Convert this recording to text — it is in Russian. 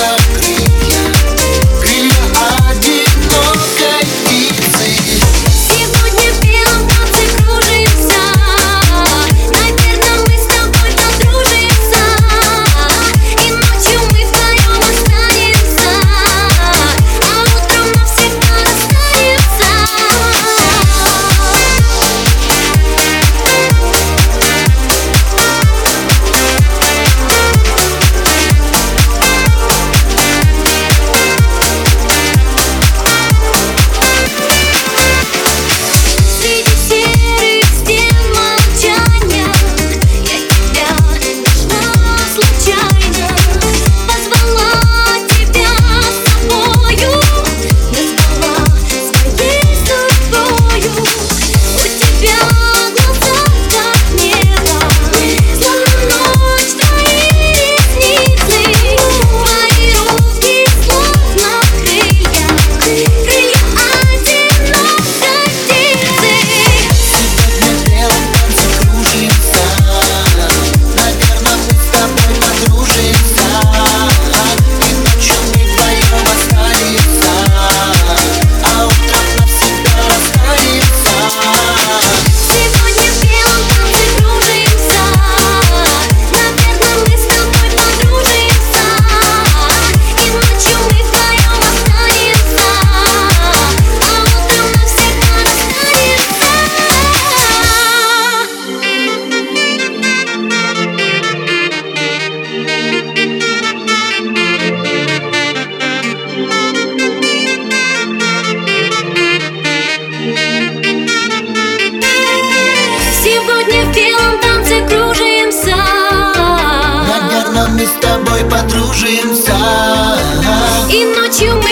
love. С тобой подружимся. И ночью мы